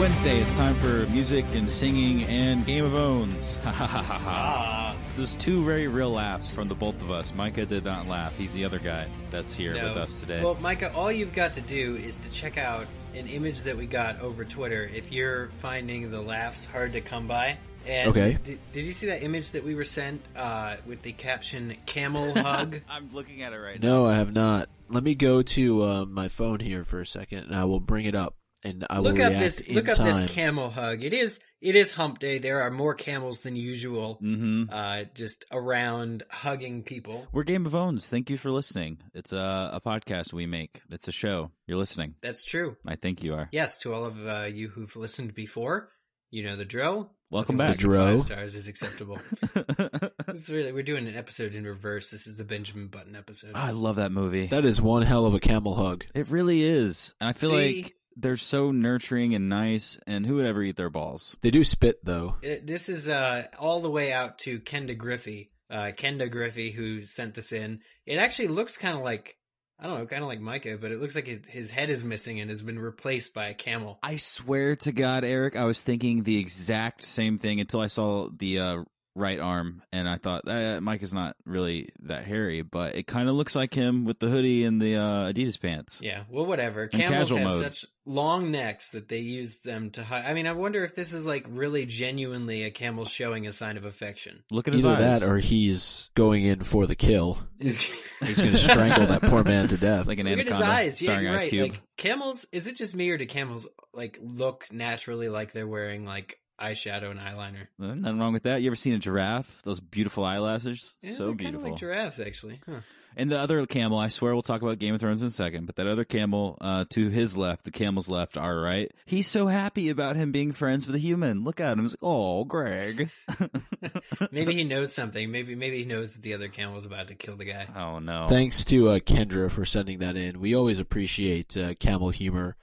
Wednesday. It's time for music and singing and Game of Owns. Ha ha ha ha ha. There's two very real laughs from the both of us. Micah did not laugh. He's the other guy that's here No. with us today. Well, Micah, all you've got to do is to check out an image that we got over Twitter if you're finding the laughs hard to come by. And Okay. Did, did you see that image that we were sent uh, with the caption "camel hug"? I'm looking at it right now. No, I have not. Let me go to uh, my phone here for a second, and I will bring it up, and I look will up react this. in Look up this camel hug. It is. It is Hump Day. There are more camels than usual. Mm-hmm. Uh, just around hugging people. We're Game of Owns. Thank you for listening. It's a, a podcast we make. It's a show. You're listening. That's true. I think you are. Yes, to all of uh, you who've listened before, you know the drill. Welcome back. less than Dro. Five stars is acceptable. It's really we're doing an episode in reverse. This is the Benjamin Button episode. I love that movie. That is one hell of a camel hug. It really is. And I feel See? like they're so nurturing and nice, and who would ever eat their balls? They do spit though. It- this is uh, all the way out to Kenda Griffey. Uh, Kenda Griffey, who sent this in. It actually looks kind of like I don't know, kind of like Micah, but it looks like his, his head is missing and has been replaced by a camel. I swear to God, Eric, I was thinking the exact same thing until I saw the uh, right arm, and I thought eh, Mike is not really that hairy, but it kind of looks like him with the hoodie and the uh, Adidas pants. Yeah, well, whatever. In Camels casual have mode. such long necks that they use them to hide. I mean, I wonder if this is like really genuinely a camel showing a sign of affection. Look at his Either eyes. that, or he's going in for the kill. He's He's going to strangle that poor man to death. like an Look at his eyes. Yeah, you're Ice right. Cube. Like camels, is it just me or do camels like look naturally like they're wearing like eyeshadow and eyeliner? Uh, Nothing wrong with that. You ever seen a giraffe? Those beautiful eyelashes, Yeah, so they're kinda beautiful. like giraffes, actually. Huh. And the other camel, I swear we'll talk about Game of Thrones in a second, but that other camel uh, to his left, the camel's left, our right, he's so happy about him being friends with a human. Look at him. He's like, oh, Greg. Maybe he knows something. Maybe maybe he knows that the other camel's about to kill the guy. oh, no. Thanks to uh, Kendra for sending that in. We always appreciate uh, camel humor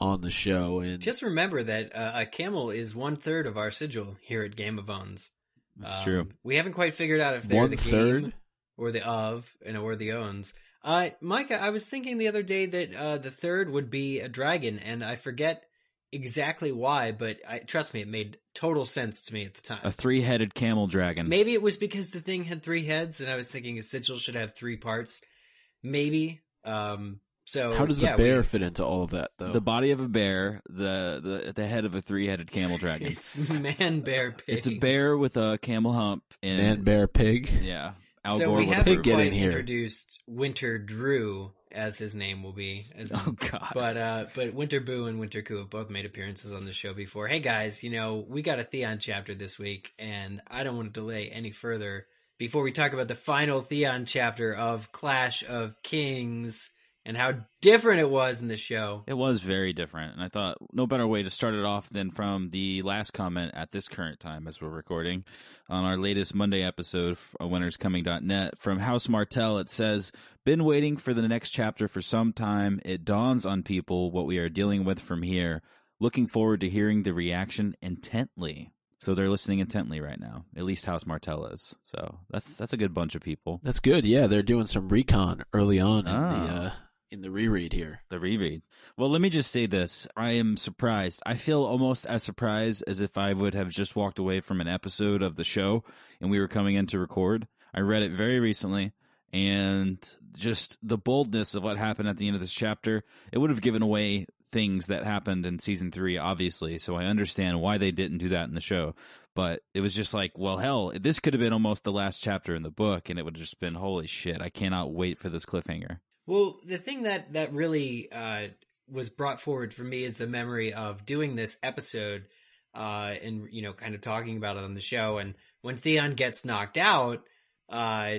on the show, and Just remember that uh, a camel is one third of our sigil here at Game of Owns. That's Um, true. We haven't quite figured out if they're one the game third. or the of and or the owns. Uh, Micah, I was thinking the other day that uh, the third would be a dragon, and I forget exactly why, but I, trust me, it made total sense to me at the time. A three headed camel dragon. Maybe it was because the thing had three heads, and I was thinking a sigil should have three parts. Maybe. Um, so How does the yeah, bear we- fit into all of that, though? The body of a bear, the, the, the head of a three headed camel dragon. it's man, bear, pig. it's a bear with a camel hump. And, man, bear, pig. Yeah. Al so Gore we haven't Pig get quite in here. introduced Winter Drew, as his name will be. As Oh, God. But uh, but Winter Boo and Winter Coo have both made appearances on the show before. Hey guys, you know we got a Theon chapter this week, and I don't want to delay any further before we talk about the final Theon chapter of Clash of Kings and how different it was in the show. It was very different, and I thought no better way to start it off than from the last comment at this current time as we're recording on our latest Monday episode of winterscoming.net from House Martell. It says, "Been waiting for the next chapter for some time. It dawns on people what we are dealing with from here. Looking forward to hearing the reaction intently." So they're listening intently right now. At least House Martell is. So that's that's a good bunch of people. That's good. Yeah, they're doing some recon early on in Ah. the uh, in the reread here. The reread. Well, let me just say this. I am surprised. I feel almost as surprised as if I would have just walked away from an episode of the show and we were coming in to record. I read it very recently and just the boldness of what happened at the end of this chapter, it would have given away things that happened in season three, obviously. So I understand why they didn't do that in the show. But it was just like, well, hell, this could have been almost the last chapter in the book, and it would have just been, holy shit, I cannot wait for this cliffhanger. Well, the thing that that really uh, was brought forward for me is the memory of doing this episode uh, and you know, kind of talking about it on the show. And when Theon gets knocked out, uh,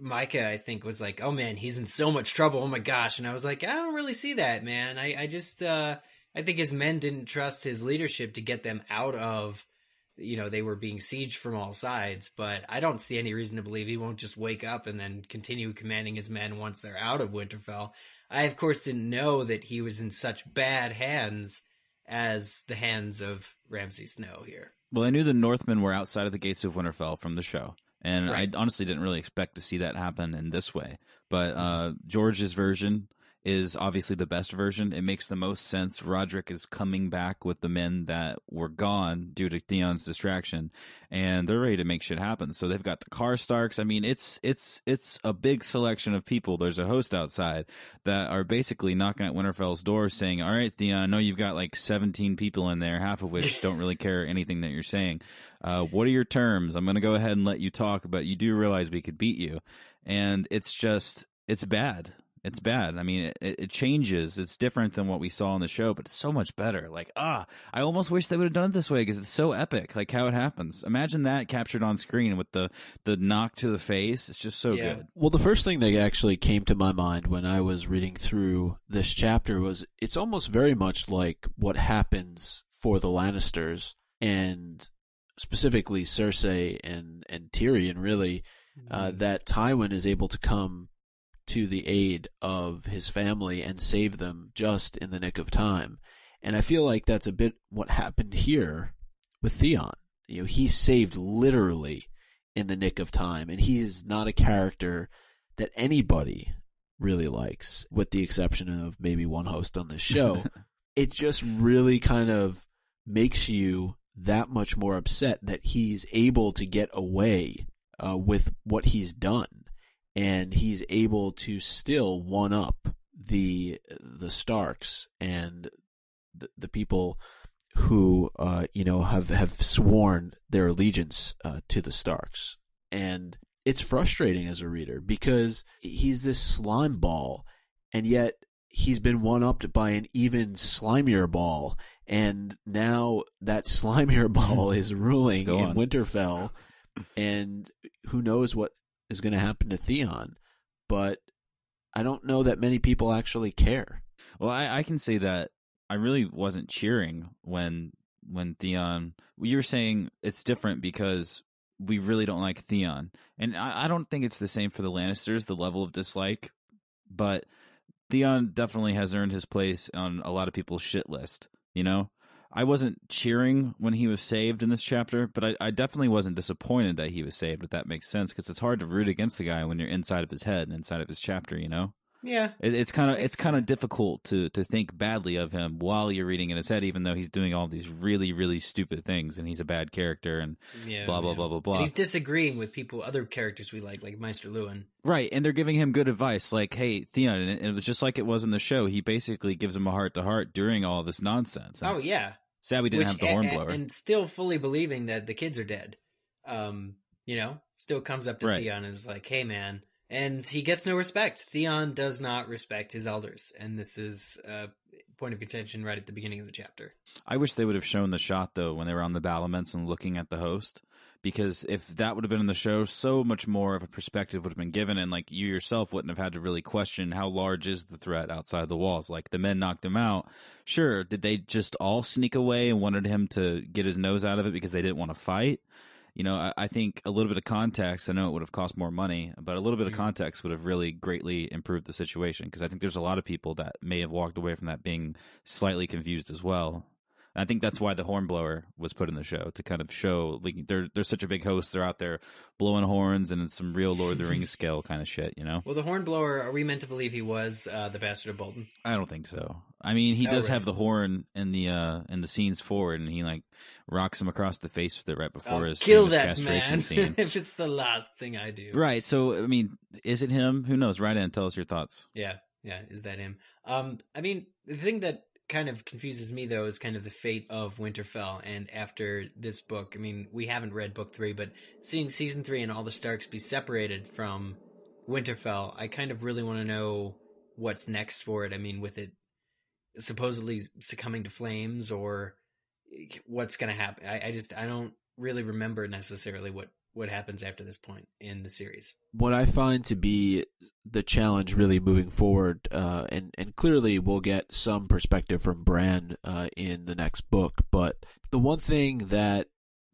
Micah, I think, was like, "Oh man, he's in so much trouble. Oh my gosh!" And I was like, "I don't really see that, man. I, I just, uh, I think his men didn't trust his leadership to get them out of." You know, they were being sieged from all sides, but I don't see any reason to believe he won't just wake up and then continue commanding his men once they're out of Winterfell. I, of course, didn't know that he was in such bad hands as the hands of Ramsay Snow here. Well, I knew the Northmen were outside of the gates of Winterfell from the show, and Right. I honestly didn't really expect to see that happen in this way. But uh, George's version is obviously the best version. It makes the most sense. Roderick is coming back with the men that were gone due to Theon's distraction, and they're ready to make shit happen. So they've got the Karstarks. I mean, it's it's it's a big selection of people. There's a host outside that are basically knocking at Winterfell's door, saying, "All right, Theon, I know you've got like 17 people in there, half of which don't really care anything that you're saying. Uh, what are your terms? I'm going to go ahead and let you talk, but you do realize we could beat you." And it's just it's bad it's bad. I mean, it, it, changes. It's different than what we saw on the show, but it's so much better. Like, ah, I almost wish they would have done it this way because it's so epic. Like how it happens. Imagine that captured on screen with the the knock to the face. It's just so yeah. good. Well, the first thing that actually came to my mind when I was reading through this chapter was it's almost very much like what happens for the Lannisters and specifically Cersei and and Tyrion. Really, uh, mm-hmm. that Tywin is able to come to the aid of his family and save them just in the nick of time. And I feel like that's a bit what happened here with Theon. You know, he saved literally in the nick of time, and he is not a character that anybody really likes, with the exception of maybe one host on this show. it just really kind of makes you that much more upset that he's able to get away uh, with what he's done and he's able to still one up the the Starks and the, the people who uh, you know have have sworn their allegiance uh, to the Starks, and it's frustrating as a reader because he's this slime ball, and yet he's been one upped by an even slimier ball, and now that slimier ball is ruling in Winterfell, and who knows what is going to happen to Theon, but I don't know that many people actually care. Well, I, I can say that I really wasn't cheering when when Theon. You were saying it's different because we really don't like Theon, and I, I don't think it's the same for the Lannisters. The level of dislike, but Theon definitely has earned his place on a lot of people's shit list. You know, I wasn't cheering when he was saved in this chapter, but I, I definitely wasn't disappointed that he was saved. If that makes sense, because it's hard to root against the guy when you're inside of his head and inside of his chapter. You know. Yeah, it, it's kind of it's kind of difficult to to think badly of him while you're reading in his head, even though he's doing all these really really stupid things and he's a bad character and yeah, blah blah yeah. blah blah blah. And he's disagreeing with people, other characters we like, like Maester Luwin. Right, and they're giving him good advice, like, "Hey, Theon," and it, it was just like it was in the show. He basically gives him a heart to heart during all this nonsense. oh yeah, Sad we didn't Which, have the hornblower. And, and, still fully believing that the kids are dead. Um, you know, still comes up to right. Theon and is like, "Hey, man." And he gets no respect. Theon does not respect his elders, and this is a point of contention right at the beginning of the chapter. I wish they would have shown the shot though when they were on the battlements and looking at the host because if that would have been in the show, so much more of a perspective would have been given, and like you yourself wouldn't have had to really question how large is the threat outside the walls. Like the men knocked him out. Sure, did they just all sneak away and wanted him to get his nose out of it because they didn't want to fight? You know, I, I think a little bit of context. I know it would have cost more money, but a little bit of mm-hmm. context would have really greatly improved the situation because I think there's a lot of people that may have walked away from that being slightly confused as well. I think that's why the hornblower was put in the show to kind of show like they're they're such a big host. They're out there blowing horns and it's some real Lord of the Rings scale kind of shit, you know. Well, the hornblower, are we meant to believe he was uh, the bastard of Bolton? I don't think so. I mean, he oh, does right. have the horn in the uh in the scenes forward, and he like rocks him across the face with it right before I'll his kill that man if it's the last thing I do. Right. So I mean, is it him? Who knows? Write in. Tell us your thoughts. Yeah. Yeah. Is that him? Um. I mean, the thing that kind of confuses me though is kind of the fate of Winterfell. And after this book, I mean, we haven't read book three, but seeing season three and all the Starks be separated from Winterfell, I kind of really want to know what's next for it. I mean, with it supposedly succumbing to flames or what's going to happen. I, I just, I don't really remember necessarily what what happens after this point in the series. What I find to be the challenge really moving forward, uh, and and clearly we'll get some perspective from Bran uh, in the next book, but the one thing that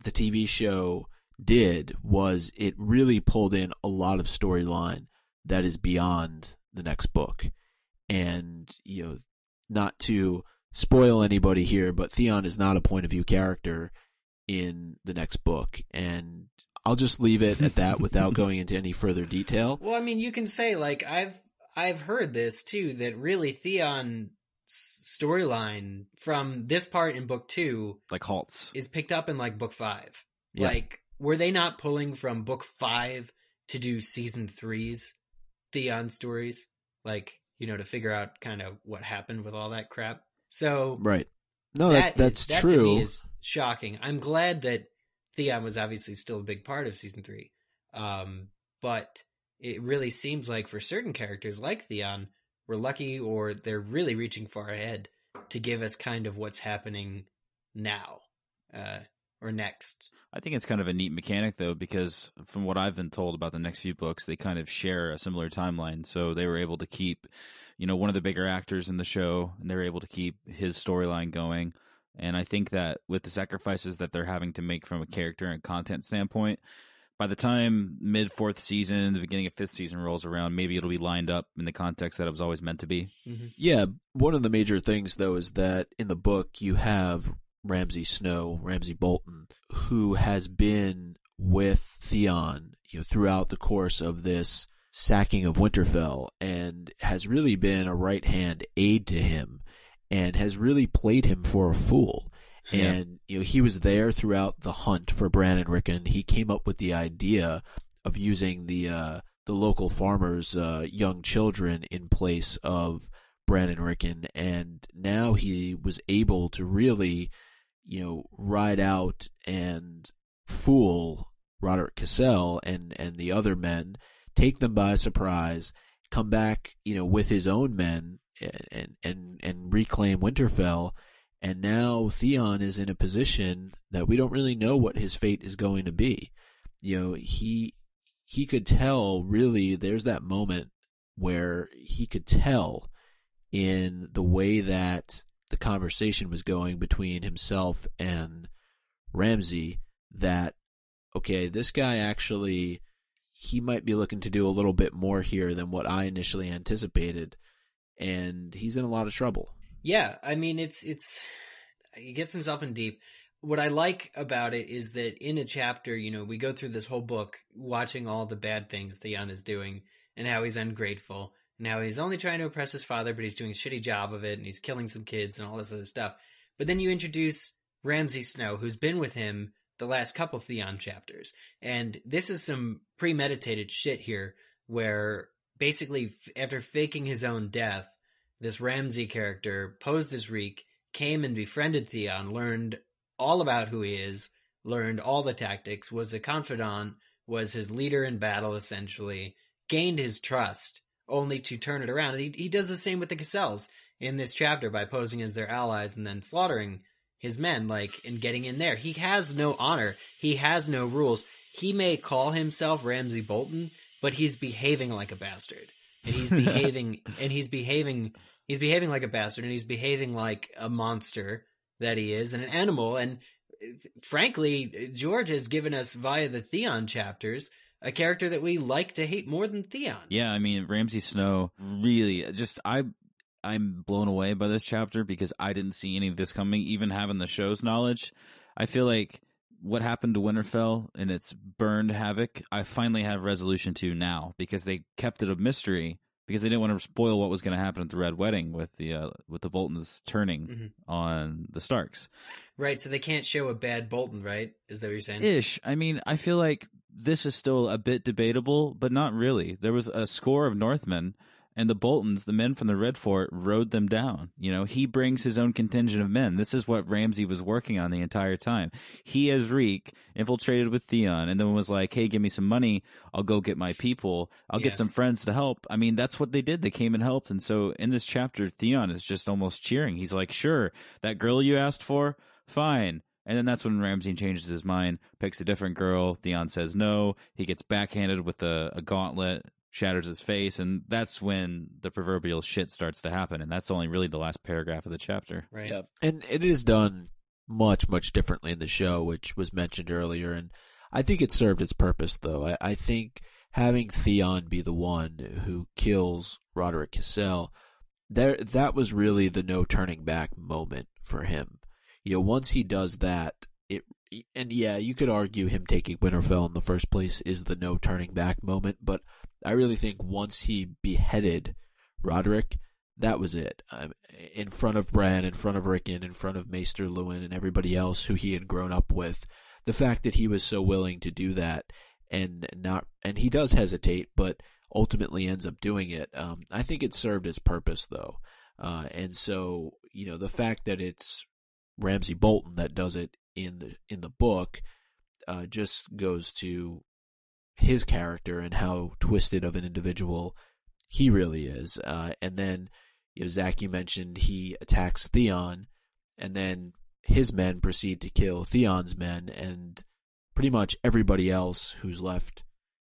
the TV show did was it really pulled in a lot of storyline that is beyond the next book, and you know, not to spoil anybody here, but Theon is not a point of view character in the next book, and I'll just leave it at that without going into any further detail. Well, I mean, you can say like I've I've heard this too that really Theon's storyline from this part in book two Like halts. is picked up in like book five. Yeah. Like, were they not pulling from book five to do season three's Theon stories? Like, you know, to figure out kind of what happened with all that crap. So Right. No, that that, is- that's that true. To me is shocking. I'm glad that Theon was obviously still a big part of season three, um, but it really seems like for certain characters like Theon, we're lucky or they're really reaching far ahead to give us kind of what's happening now uh, or next. I think it's kind of a neat mechanic though, because from what I've been told about the next few books, they kind of share a similar timeline. So they were able to keep, you know, one of the bigger actors in the show, and they were able to keep his storyline going. And I think that with the sacrifices that they're having to make from a character and content standpoint, by the time mid fourth season, the beginning of fifth season rolls around, maybe it'll be lined up in the context that it was always meant to be. Mm-hmm. Yeah, one of the major things though is that in the book you have Ramsay Snow, Ramsay Bolton, who has been with Theon, you know, throughout the course of this sacking of Winterfell and has really been a right hand aide to him and has really played him for a fool. Yeah. And you know, he was there throughout the hunt for Bran and Rickon. He came up with the idea of using the uh the local farmers' uh, young children in place of Bran and Rickon, and now he was able to really, you know, ride out and fool Roderick Cassel and and the other men, take them by surprise, come back, you know, with his own men and and and reclaim Winterfell. And now Theon is in a position that we don't really know what his fate is going to be. You know, he he could tell really there's that moment where he could tell in the way that the conversation was going between himself and Ramsay that okay, this guy actually he might be looking to do a little bit more here than what I initially anticipated and he's in a lot of trouble. Yeah, I mean it's it's he gets himself in deep. What I like about it is that in a chapter, you know, we go through this whole book watching all the bad things Theon is doing and how he's ungrateful and how he's only trying to impress his father, but he's doing a shitty job of it and he's killing some kids and all this other stuff. But then you introduce Ramsay Snow, who's been with him the last couple Theon chapters. And this is some premeditated shit here where basically after faking his own death, this Ramsay character posed as Reek, came and befriended Theon, learned all about who he is, learned all the tactics, was a confidant, was his leader in battle essentially, gained his trust, only to turn it around. He, he does the same with the Cassels in this chapter by posing as their allies and then slaughtering his men, like, and getting in there. He has no honor. He has no rules. He may call himself Ramsay Bolton, but he's behaving like a bastard. And he's behaving, and he's behaving, he's behaving like a bastard, and he's behaving like a monster that he is, and an animal. And uh, frankly, George has given us via the Theon chapters a character that we like to hate more than Theon. Yeah, I mean Ramsay Snow really just I I'm blown away by this chapter because I didn't see any of this coming, even having the show's knowledge. I feel like what happened to Winterfell and its burned havoc, I finally have resolution to now because they kept it a mystery because they didn't want to spoil what was going to happen at the Red Wedding with the uh, with the Boltons turning Mhm. on the Starks. Right, so they can't show a bad Bolton, right? Is that what you're saying? Ish. I mean, I feel like this is still a bit debatable, but not really. There was a score of Northmen, and the Boltons, the men from the Dreadfort, rode them down. You know, he brings his own contingent of men. This is what Ramsay was working on the entire time. He, as Reek, infiltrated with Theon, and then was like, "Hey, give me some money. I'll go get my people. I'll Yeah. get some friends to help." I mean, that's what they did. They came and helped. And so, in this chapter, Theon is just almost cheering. He's like, "Sure, that girl you asked for, fine." And then that's when Ramsay changes his mind, picks a different girl. Theon says no. He gets backhanded with a, a gauntlet, shatters his face, and that's when the proverbial shit starts to happen. And that's only really the last paragraph of the chapter. Right. Yeah, and it is done much much differently in the show, which was mentioned earlier, and I think it served its purpose. Though I, I think having Theon be the one who kills Roderick Cassel, there that was really the no turning back moment for him. You know, once he does that, it and yeah, you could argue him taking Winterfell in the first place is the no turning back moment, but I really think once he beheaded Roderick, that was it. Um, in front of Bran, in front of Rickon, in front of Maester Luwin, and everybody else who he had grown up with. The fact that he was so willing to do that and not, and he does hesitate, but ultimately ends up doing it. Um, I think it served its purpose though. Uh, and so, you know, the fact that it's Ramsay Bolton that does it in the, in the book, uh, just goes to his character and how twisted of an individual he really is. Uh, and then, you know, Zach, you mentioned he attacks Theon, and then his men proceed to kill Theon's men, and pretty much everybody else who's left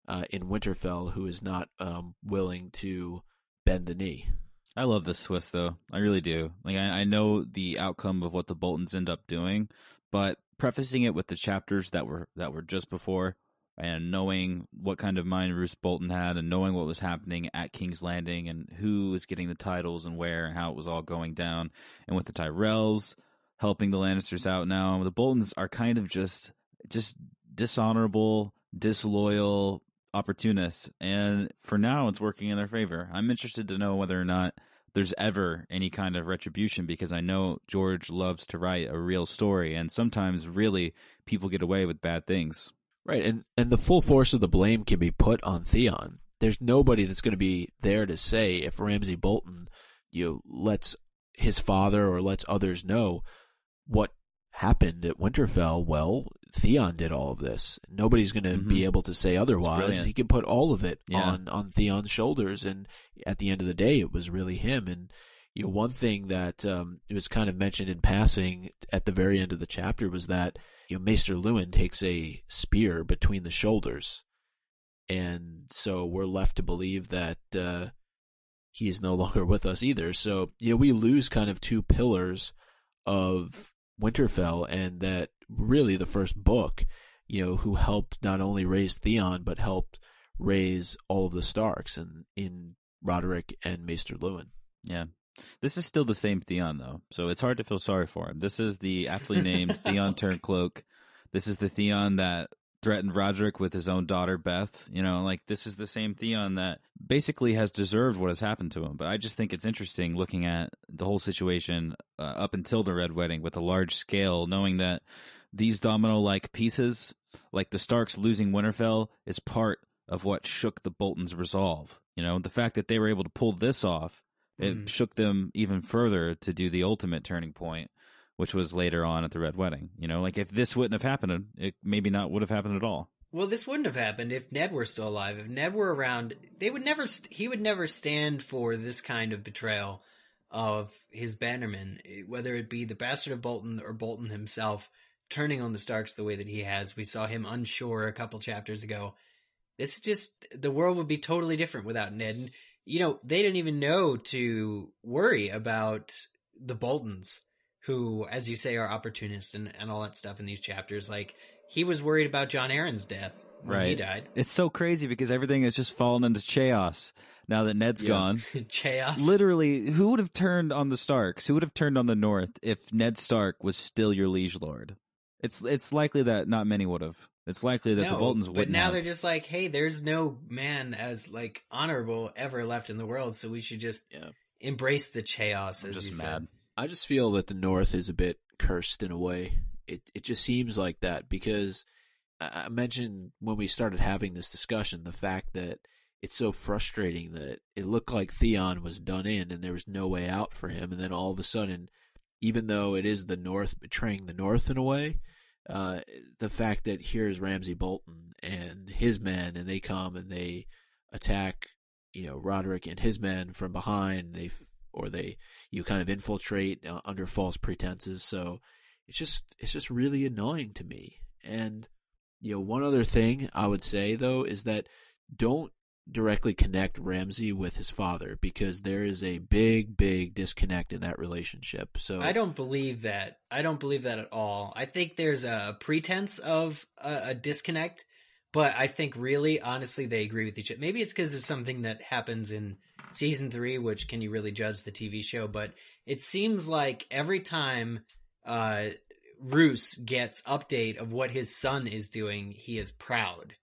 uh, in Winterfell who is not um, willing to bend the knee. I love this twist, though. I really do. Like, I, I know the outcome of what the Boltons end up doing, but prefacing it with the chapters that were that were just before, and knowing what kind of mind Roose Bolton had, and knowing what was happening at King's Landing, and who was getting the titles and where, and how it was all going down, and with the Tyrells helping the Lannisters out now, the Boltons are kind of just just dishonorable, disloyal opportunists, and for now, it's working in their favor. I'm interested to know whether or not there's ever any kind of retribution because I know George loves to write a real story, and sometimes really people get away with bad things. Right, and and the full force of the blame can be put on Theon. There's nobody that's going to be there to say if Ramsay Bolton, you know, lets his father or lets others know what happened at Winterfell. Well, Theon did all of this. Nobody's going to Mhm. be able to say otherwise. He can put all of it Yeah. on on Theon's shoulders, and at the end of the day, it was really him. And you know, one thing that um, was kind of mentioned in passing at the very end of the chapter was that you know Maester Luwin takes a spear between the shoulders, and so we're left to believe that uh, he is no longer with us either. So you know, we lose kind of two pillars of Winterfell, and that really the first book, you know, who helped not only raise Theon but helped raise all of the Starks and in Roderick and Maester Luwin. Yeah. This is still the same Theon, though, so it's hard to feel sorry for him. This is the aptly named Theon Turncloak. This is the Theon that threatened Roderick with his own daughter, Beth. You know, like, this is the same Theon that basically has deserved what has happened to him. But I just think it's interesting looking at the whole situation uh, up until the Red Wedding with a large scale, knowing that these domino like pieces, like the Starks losing Winterfell, is part of what shook the Boltons' resolve. You know, the fact that they were able to pull this off it Mhm. shook them even further to do the ultimate turning point, which was later on at the Red Wedding. You know, like if this wouldn't have happened, it maybe not would have happened at all. Well, this wouldn't have happened if Ned were still alive. If Ned were around, they would never. He would never stand for this kind of betrayal of his bannermen, eh, whether it be the bastard of Bolton or Bolton himself turning on the Starks the way that he has. We saw him unsure a couple chapters ago. This just the world would be totally different without Ned. And, you know, they didn't even know to worry about the Boltons, who, as you say, are opportunists and, and all that stuff in these chapters. Like he was worried about Jon Arryn's death when he died. It's so crazy because everything has just fallen into chaos now that Ned's Yeah. gone. Chaos. Literally, who would have turned on the Starks? Who would have turned on the North if Ned Stark was still your liege lord? It's it's likely that not many would have. It's likely that the Boltons wouldn't. But now have. they're just like, hey, there's no man as like honorable ever left in the world, so we should just Yeah. embrace the chaos. I'm As just you mad. I just feel that the North is a bit cursed in a way. It it just seems like that because I mentioned when we started having this discussion the fact that it's so frustrating that it looked like Theon was done in and there was no way out for him, and then all of a sudden, even though it is the North betraying the North in a way, uh, the fact that here's Ramsay Bolton and his men, and they come and they attack, you know, Roderick and his men from behind. They or they you kind of infiltrate uh, under false pretenses. So it's just it's just really annoying to me. And you know, one other thing I would say though is that don't directly connect Ramsay with his father because there is a big big disconnect in that relationship. So I don't believe that. I don't believe that at all. I think there's a pretense of a, a disconnect, but I think really, honestly, they agree with each other. Maybe it's because of something that happens in season three, which can you really judge the TV show? But it seems like every time uh, Roose gets update of what his son is doing, he is proud.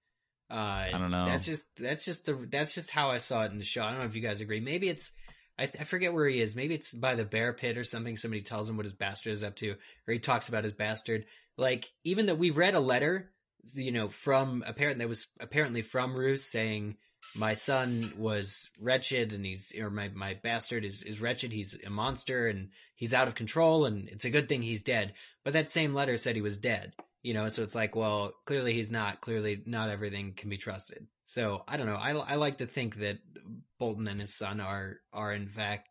Uh, I don't know. That's just that's just the that's just how I saw it in the show. I don't know if you guys agree. Maybe it's I, th- I forget where he is. Maybe it's by the bear pit or something. Somebody tells him what his bastard is up to, or he talks about his bastard. Like even that we've read a letter, you know, from apparently that was apparently from Roose saying my son was wretched and he's or my my bastard is is wretched. He's a monster and he's out of control and it's a good thing he's dead. But that same letter said he was dead. You know, so it's like, well, clearly he's not. Clearly, not everything can be trusted. So I don't know. I, I like to think that Bolton and his son are are in fact,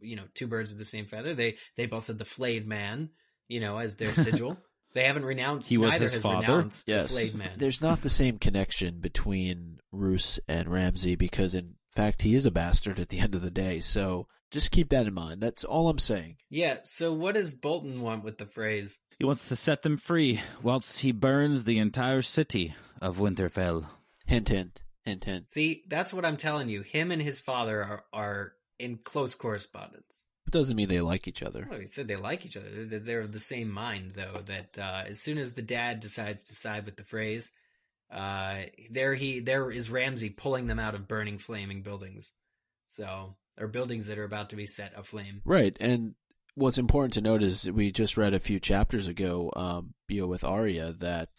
you know, two birds of the same feather. They they both had the flayed man, you know, as their sigil. they haven't renounced. He was his has father? renounced Yes. the man. There's not the same connection between Roose and Ramsay because, in fact, he is a bastard at the end of the day. So just keep that in mind. That's all I'm saying. Yeah. So what does Bolton want with the Freys? He wants to set them free, whilst he burns the entire city of Winterfell. Hint, hint, hint, hint. See, that's what I'm telling you. Him and his father are are in close correspondence. Doesn't mean they like each other. Well, he said they like each other. They're- They're of the same mind, though. That uh, as soon as the dad decides to side with the Freys, uh, there he there is Ramsay pulling them out of burning, flaming buildings. So, or buildings that are about to be set aflame. Right, and what's important to note is we just read a few chapters ago, um, you know, with Arya that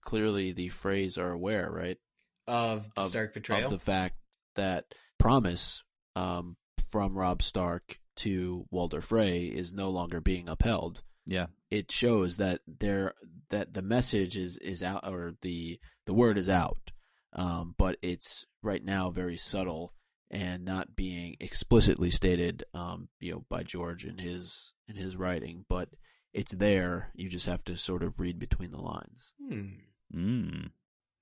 clearly the Freys are aware, right, Of the Of- Stark betrayal. of the fact that promise um, from Robb Stark to Walder Frey is no longer being upheld. Yeah. It shows that there that the message is is out or the the word is out, um, but it's right now very subtle and not being explicitly stated, um, you know, by George in his in his writing, but it's there. You just have to sort of read between the lines. Hmm. Mm.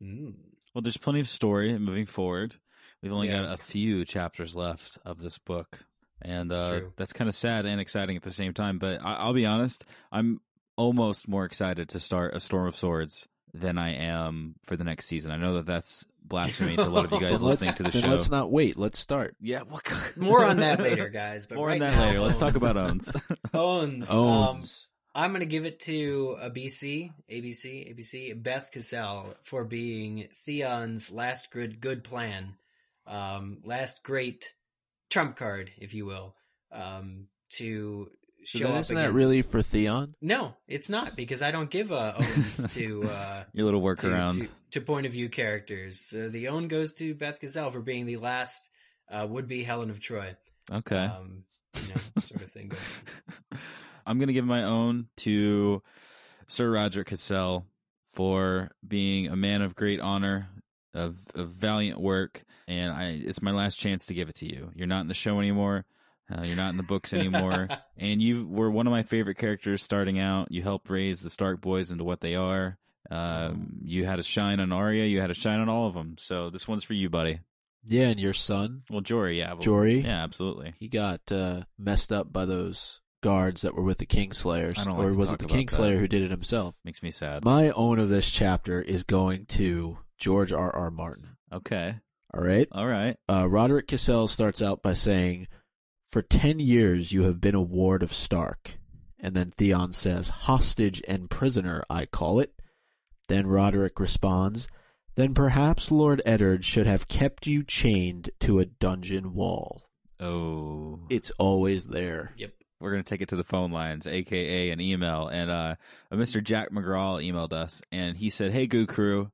Hmm. Well, there's plenty of story moving forward. We've only Yeah. got a few chapters left of this book, and uh, that's kind of sad and exciting at the same time. But I- I'll be honest, I'm almost more excited to start a Storm of Swords than I am for the next season. I know that that's blasphemy to a lot of you guys listening to the show. Let's not wait. Let's start. Yeah, what? More on that later, guys. But More right on that now, later. Let's talk about owns. Owens. Um, Owns. I'm going to give it to a BC, ABC, ABC, Beth Cassel for being Theon's last good good plan, um, last great trump card, if you will, um, to so show up isn't that really for Theon? No, it's not because I don't give uh, Owens to, uh, Your little to, workaround. to to point of view characters. So the own goes to Beth Cassel for being the last uh, would be Helen of Troy. okay. Um, you know, sort of thing. Going on. I'm going to give my own to Sir Roger Cassel for being a man of great honor, of, of valiant work, and I it's my last chance to give it to you. You're not in the show anymore. Uh, you're not in the books anymore, and you were one of my favorite characters starting out. You helped raise the Stark boys into what they are. Um, you had a shine on Arya. You had a shine on all of them. So this one's for you, buddy. Yeah, and your son, Well, Jory, yeah, but- Jory, yeah, absolutely. he got uh, messed up by those guards that were with the Kingslayers, I don't like or to was talk it the Kingslayer that. who did it himself? Makes me sad. My own of this chapter is going to George R. R. Martin. Okay, All right. all right. Uh, Roderick Cassel starts out by saying, "For ten years you have been a ward of Stark," and then Theon says, "Hostage and prisoner, I call it." Then Roderick responds, "Then perhaps Lord Eddard should have kept you chained to a dungeon wall." Oh, It's always there. Yep. we're gonna take it to the phone lines, aka an email. And uh, a Mr. Jack McGraw emailed us, and he said, "Hey, Goo Crew,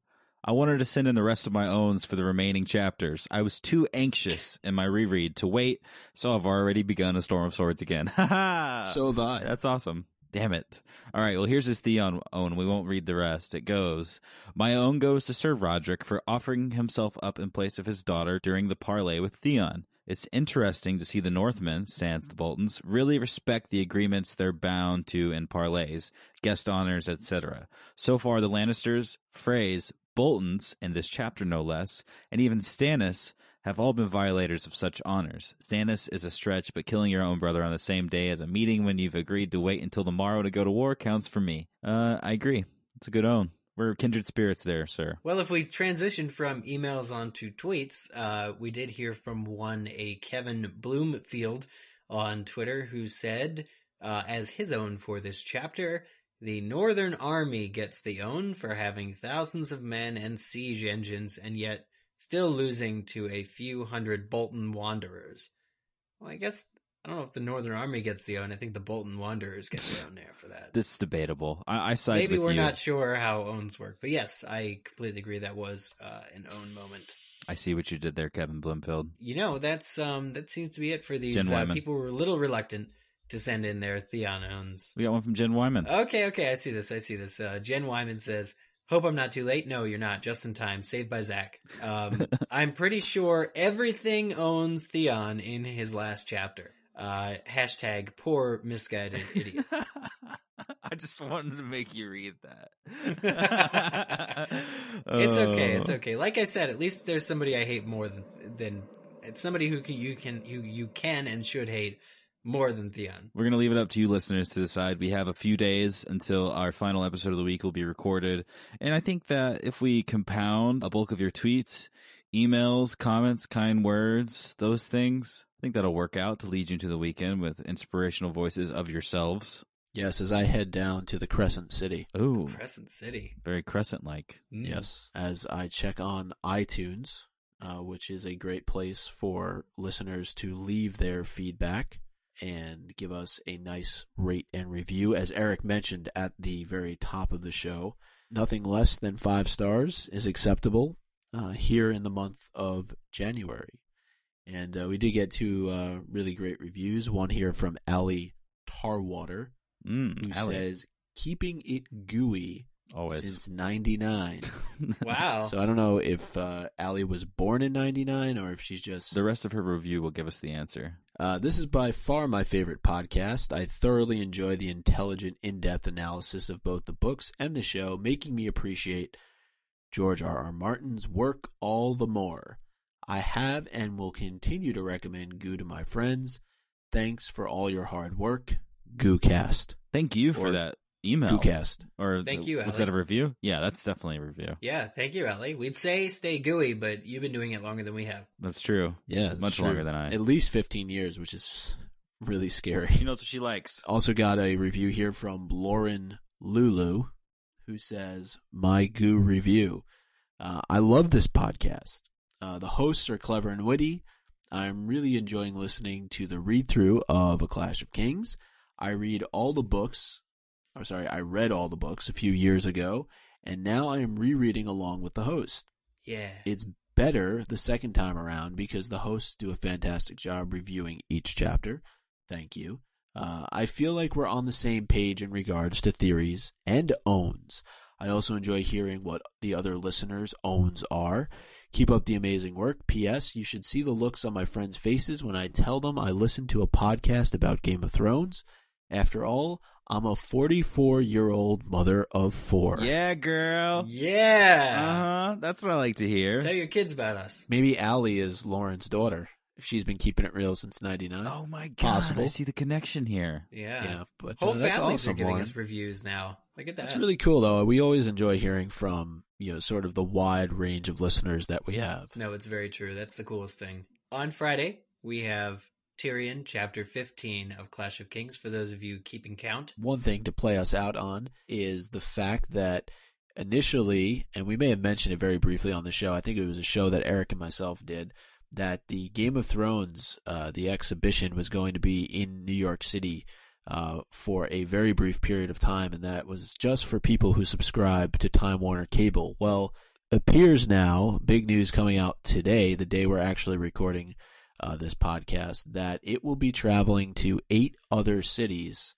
I wanted to send in the rest of my owns for the remaining chapters. I was too anxious in my reread to wait, so I've already begun a Storm of Swords again. So have I. That's awesome. Damn it. All right, well, here's his Theon own. We won't read the rest. It goes My own goes to Sir Roderick for offering himself up in place of his daughter during the parley with Theon. It's interesting to see the Northmen, sans the Boltons, really respect the agreements they're bound to in parleys, guest honors, etc. So far, the Lannisters, Freys, Boltons, in this chapter no less, and even Stannis have all been violators of such honors. Stannis is a stretch, but killing your own brother on the same day as a meeting when you've agreed to wait until the morrow to go to war counts for me. Uh, I agree. It's a good own. We're kindred spirits there, sir. Well, if we transition from emails onto tweets, uh, we did hear from one, a Kevin Bloomfield on Twitter, who said, uh, as his own for this chapter, The Northern Army gets the own for having thousands of men and siege engines and yet still losing to a few hundred Bolton Wanderers. Well, I guess I don't know if the Northern Army gets the own. I think the Bolton Wanderers get the own there for that. This is debatable. I, I side Maybe we're you. not sure how owns work, but yes, I completely agree that was uh, an own moment. I see what you did there, Kevin Bloomfield. You know, that's um that seems to be it for these uh, people who were a little reluctant to send in their Theon owns. We got one from Jen Wyman. Okay, okay, I see this. I see this. Uh, Jen Wyman says, "Hope I'm not too late." No, you're not. Just in time. Saved by Zach. Um, I'm pretty sure everything owns Theon in his last chapter. Uh, hashtag poor misguided idiot. I just wanted to make you read that. It's okay. It's Oh. okay. Like I said, at least there's somebody I hate more than than somebody who can you can who you can and should hate more than Theon. We're going to leave it up to you listeners to decide. We have a few days until our final episode of the week will be recorded. And I think that if we compound a bulk of your tweets, emails, comments, kind words, those things, I think that'll work out to lead you into the weekend with inspirational voices of yourselves. Yes, as I head down to the Crescent City. Ooh, Crescent City. very crescent like. Mm. Yes, as I check on iTunes, uh, which is a great place for listeners to leave their feedback and give us a nice rate and review. As Eric mentioned at the very top of the show, nothing less than five stars is acceptable uh, here in the month of January. And uh, we did get two uh, really great reviews. One here from Ali Tarwater, Mm, who Allie, says, Keeping it gooey always. since 99. Wow. So I don't know if uh, Allie was born in '99 or if she's just. the rest of her review will give us the answer. Uh, this is by far my favorite podcast. I thoroughly enjoy the intelligent, in-depth analysis of both the books and the show, making me appreciate George R. R. Martin's work all the more. I have and will continue to recommend Goo to my friends. Thanks for all your hard work, GooCast. Thank you for Or- that email. GooCast. Or Thank you, Was Allie. that a review? Yeah, that's definitely a review. Yeah, thank you, Ellie. We'd say stay gooey, but you've been doing it longer than we have. That's true. Yeah, that's Much true. longer than I. At least 15 years, which is really scary. She knows what she likes. Also got a review here from Lauren Lulu, who says, "My Goo review. Uh, I love this podcast. Uh, the hosts are clever and witty. I'm really enjoying listening to the read through of A Clash of Kings. I read all the books. Or sorry, I read all the books a few years ago, and now I am rereading along with the host. Yeah. It's better the second time around because the hosts do a fantastic job reviewing each chapter. Thank you. Uh, I feel like we're on the same page in regards to theories and owns. I also enjoy hearing what the other listeners' owns are. Keep up the amazing work. P.S. You should see the looks on my friends' faces when I tell them I listen to a podcast about Game of Thrones. After all, I'm a 44 year old mother of four. Yeah, girl. Yeah. Uh huh. That's what I like to hear. Tell your kids about us. Maybe Allie is Lauren's daughter. If she's been keeping it real since '99. Oh my god! Possible. I see the connection here. Yeah. yeah, but Whole uh, that's families awesome, are giving Lauren. us reviews now. Look at that. That's really cool, though. We always enjoy hearing from you know sort of the wide range of listeners that we have. No, it's very true. That's the coolest thing. On Friday, we have Tyrion, chapter 15 of Clash of Kings, for those of you keeping count. One thing to play us out on is the fact that initially, and we may have mentioned it very briefly on the show. I think it was a show that Eric and myself did. That the Game of Thrones, uh, the exhibition was going to be in New York City uh, for a very brief period of time, and that was just for people who subscribe to Time Warner Cable. Well, appears now, big news coming out today, the day we're actually recording uh, this podcast, that it will be traveling to eight other cities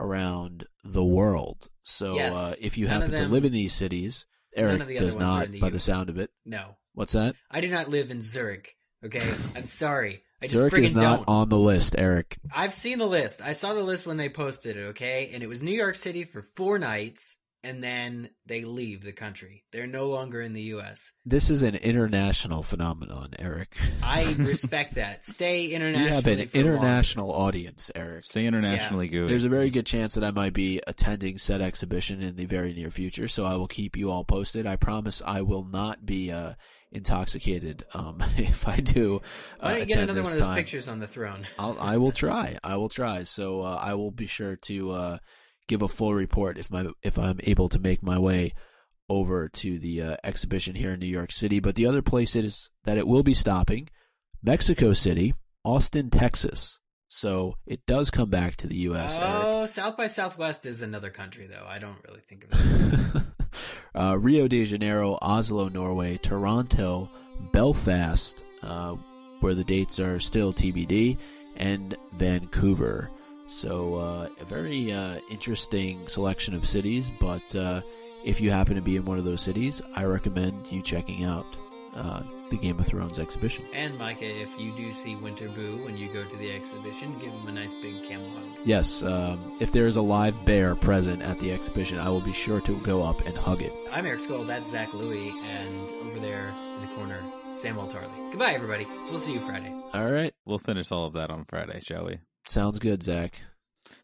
around the world. So Yes. uh, if you happen to live in these cities, Eric the does not, by the sound of it. No. What's that? I do not live in Zurich. Okay? I'm sorry. I just Zurich is not don't. on the list, Eric. I've seen the list. I saw the list when they posted it, okay? And it was New York City for four nights, and then they leave the country. They're no longer in the U.S. This is an international phenomenon, Eric. I respect that. Stay international. You have an for longer. international audience, Eric. Stay internationally good. There's a very good chance that I might be attending said exhibition in the very near future, so I will keep you all posted. I promise I will not be uh, intoxicated um, if I do. Uh, Why don't you get another one of those time. pictures on the throne? I'll, I will try. I will try. So uh, I will be sure to uh, give a full report if my if I'm able to make my way over to the uh, exhibition here in New York City. But the other place is that it will be stopping Mexico City, Austin, Texas. So it does come back to the U.S. Oh, South by Southwest is another country, though. I don't really think of it. uh, Rio de Janeiro, Oslo, Norway, Toronto, Belfast, uh, where the dates are still TBD, and Vancouver. So uh, a very uh, interesting selection of cities, but uh, if you happen to be in one of those cities, I recommend you checking out uh, the Game of Thrones exhibition. And Micah, if you do see Winter Boo when you go to the exhibition, give him a nice big camel hug. Yes, um, if there is a live bear present at the exhibition, I will be sure to go up and hug it. I'm Eric Skoll, that's Zach Louie, and over there in the corner, Samwell Tarly. Goodbye, everybody. We'll see you Friday. All right. We'll finish all of that on Friday, shall we? Sounds good, Zach.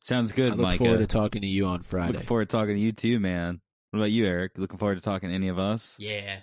Sounds good, I look Micah. forward to talking to you on Friday. Looking forward to talking to you too, man. What about you, Eric? Looking forward to talking to any of us? Yeah.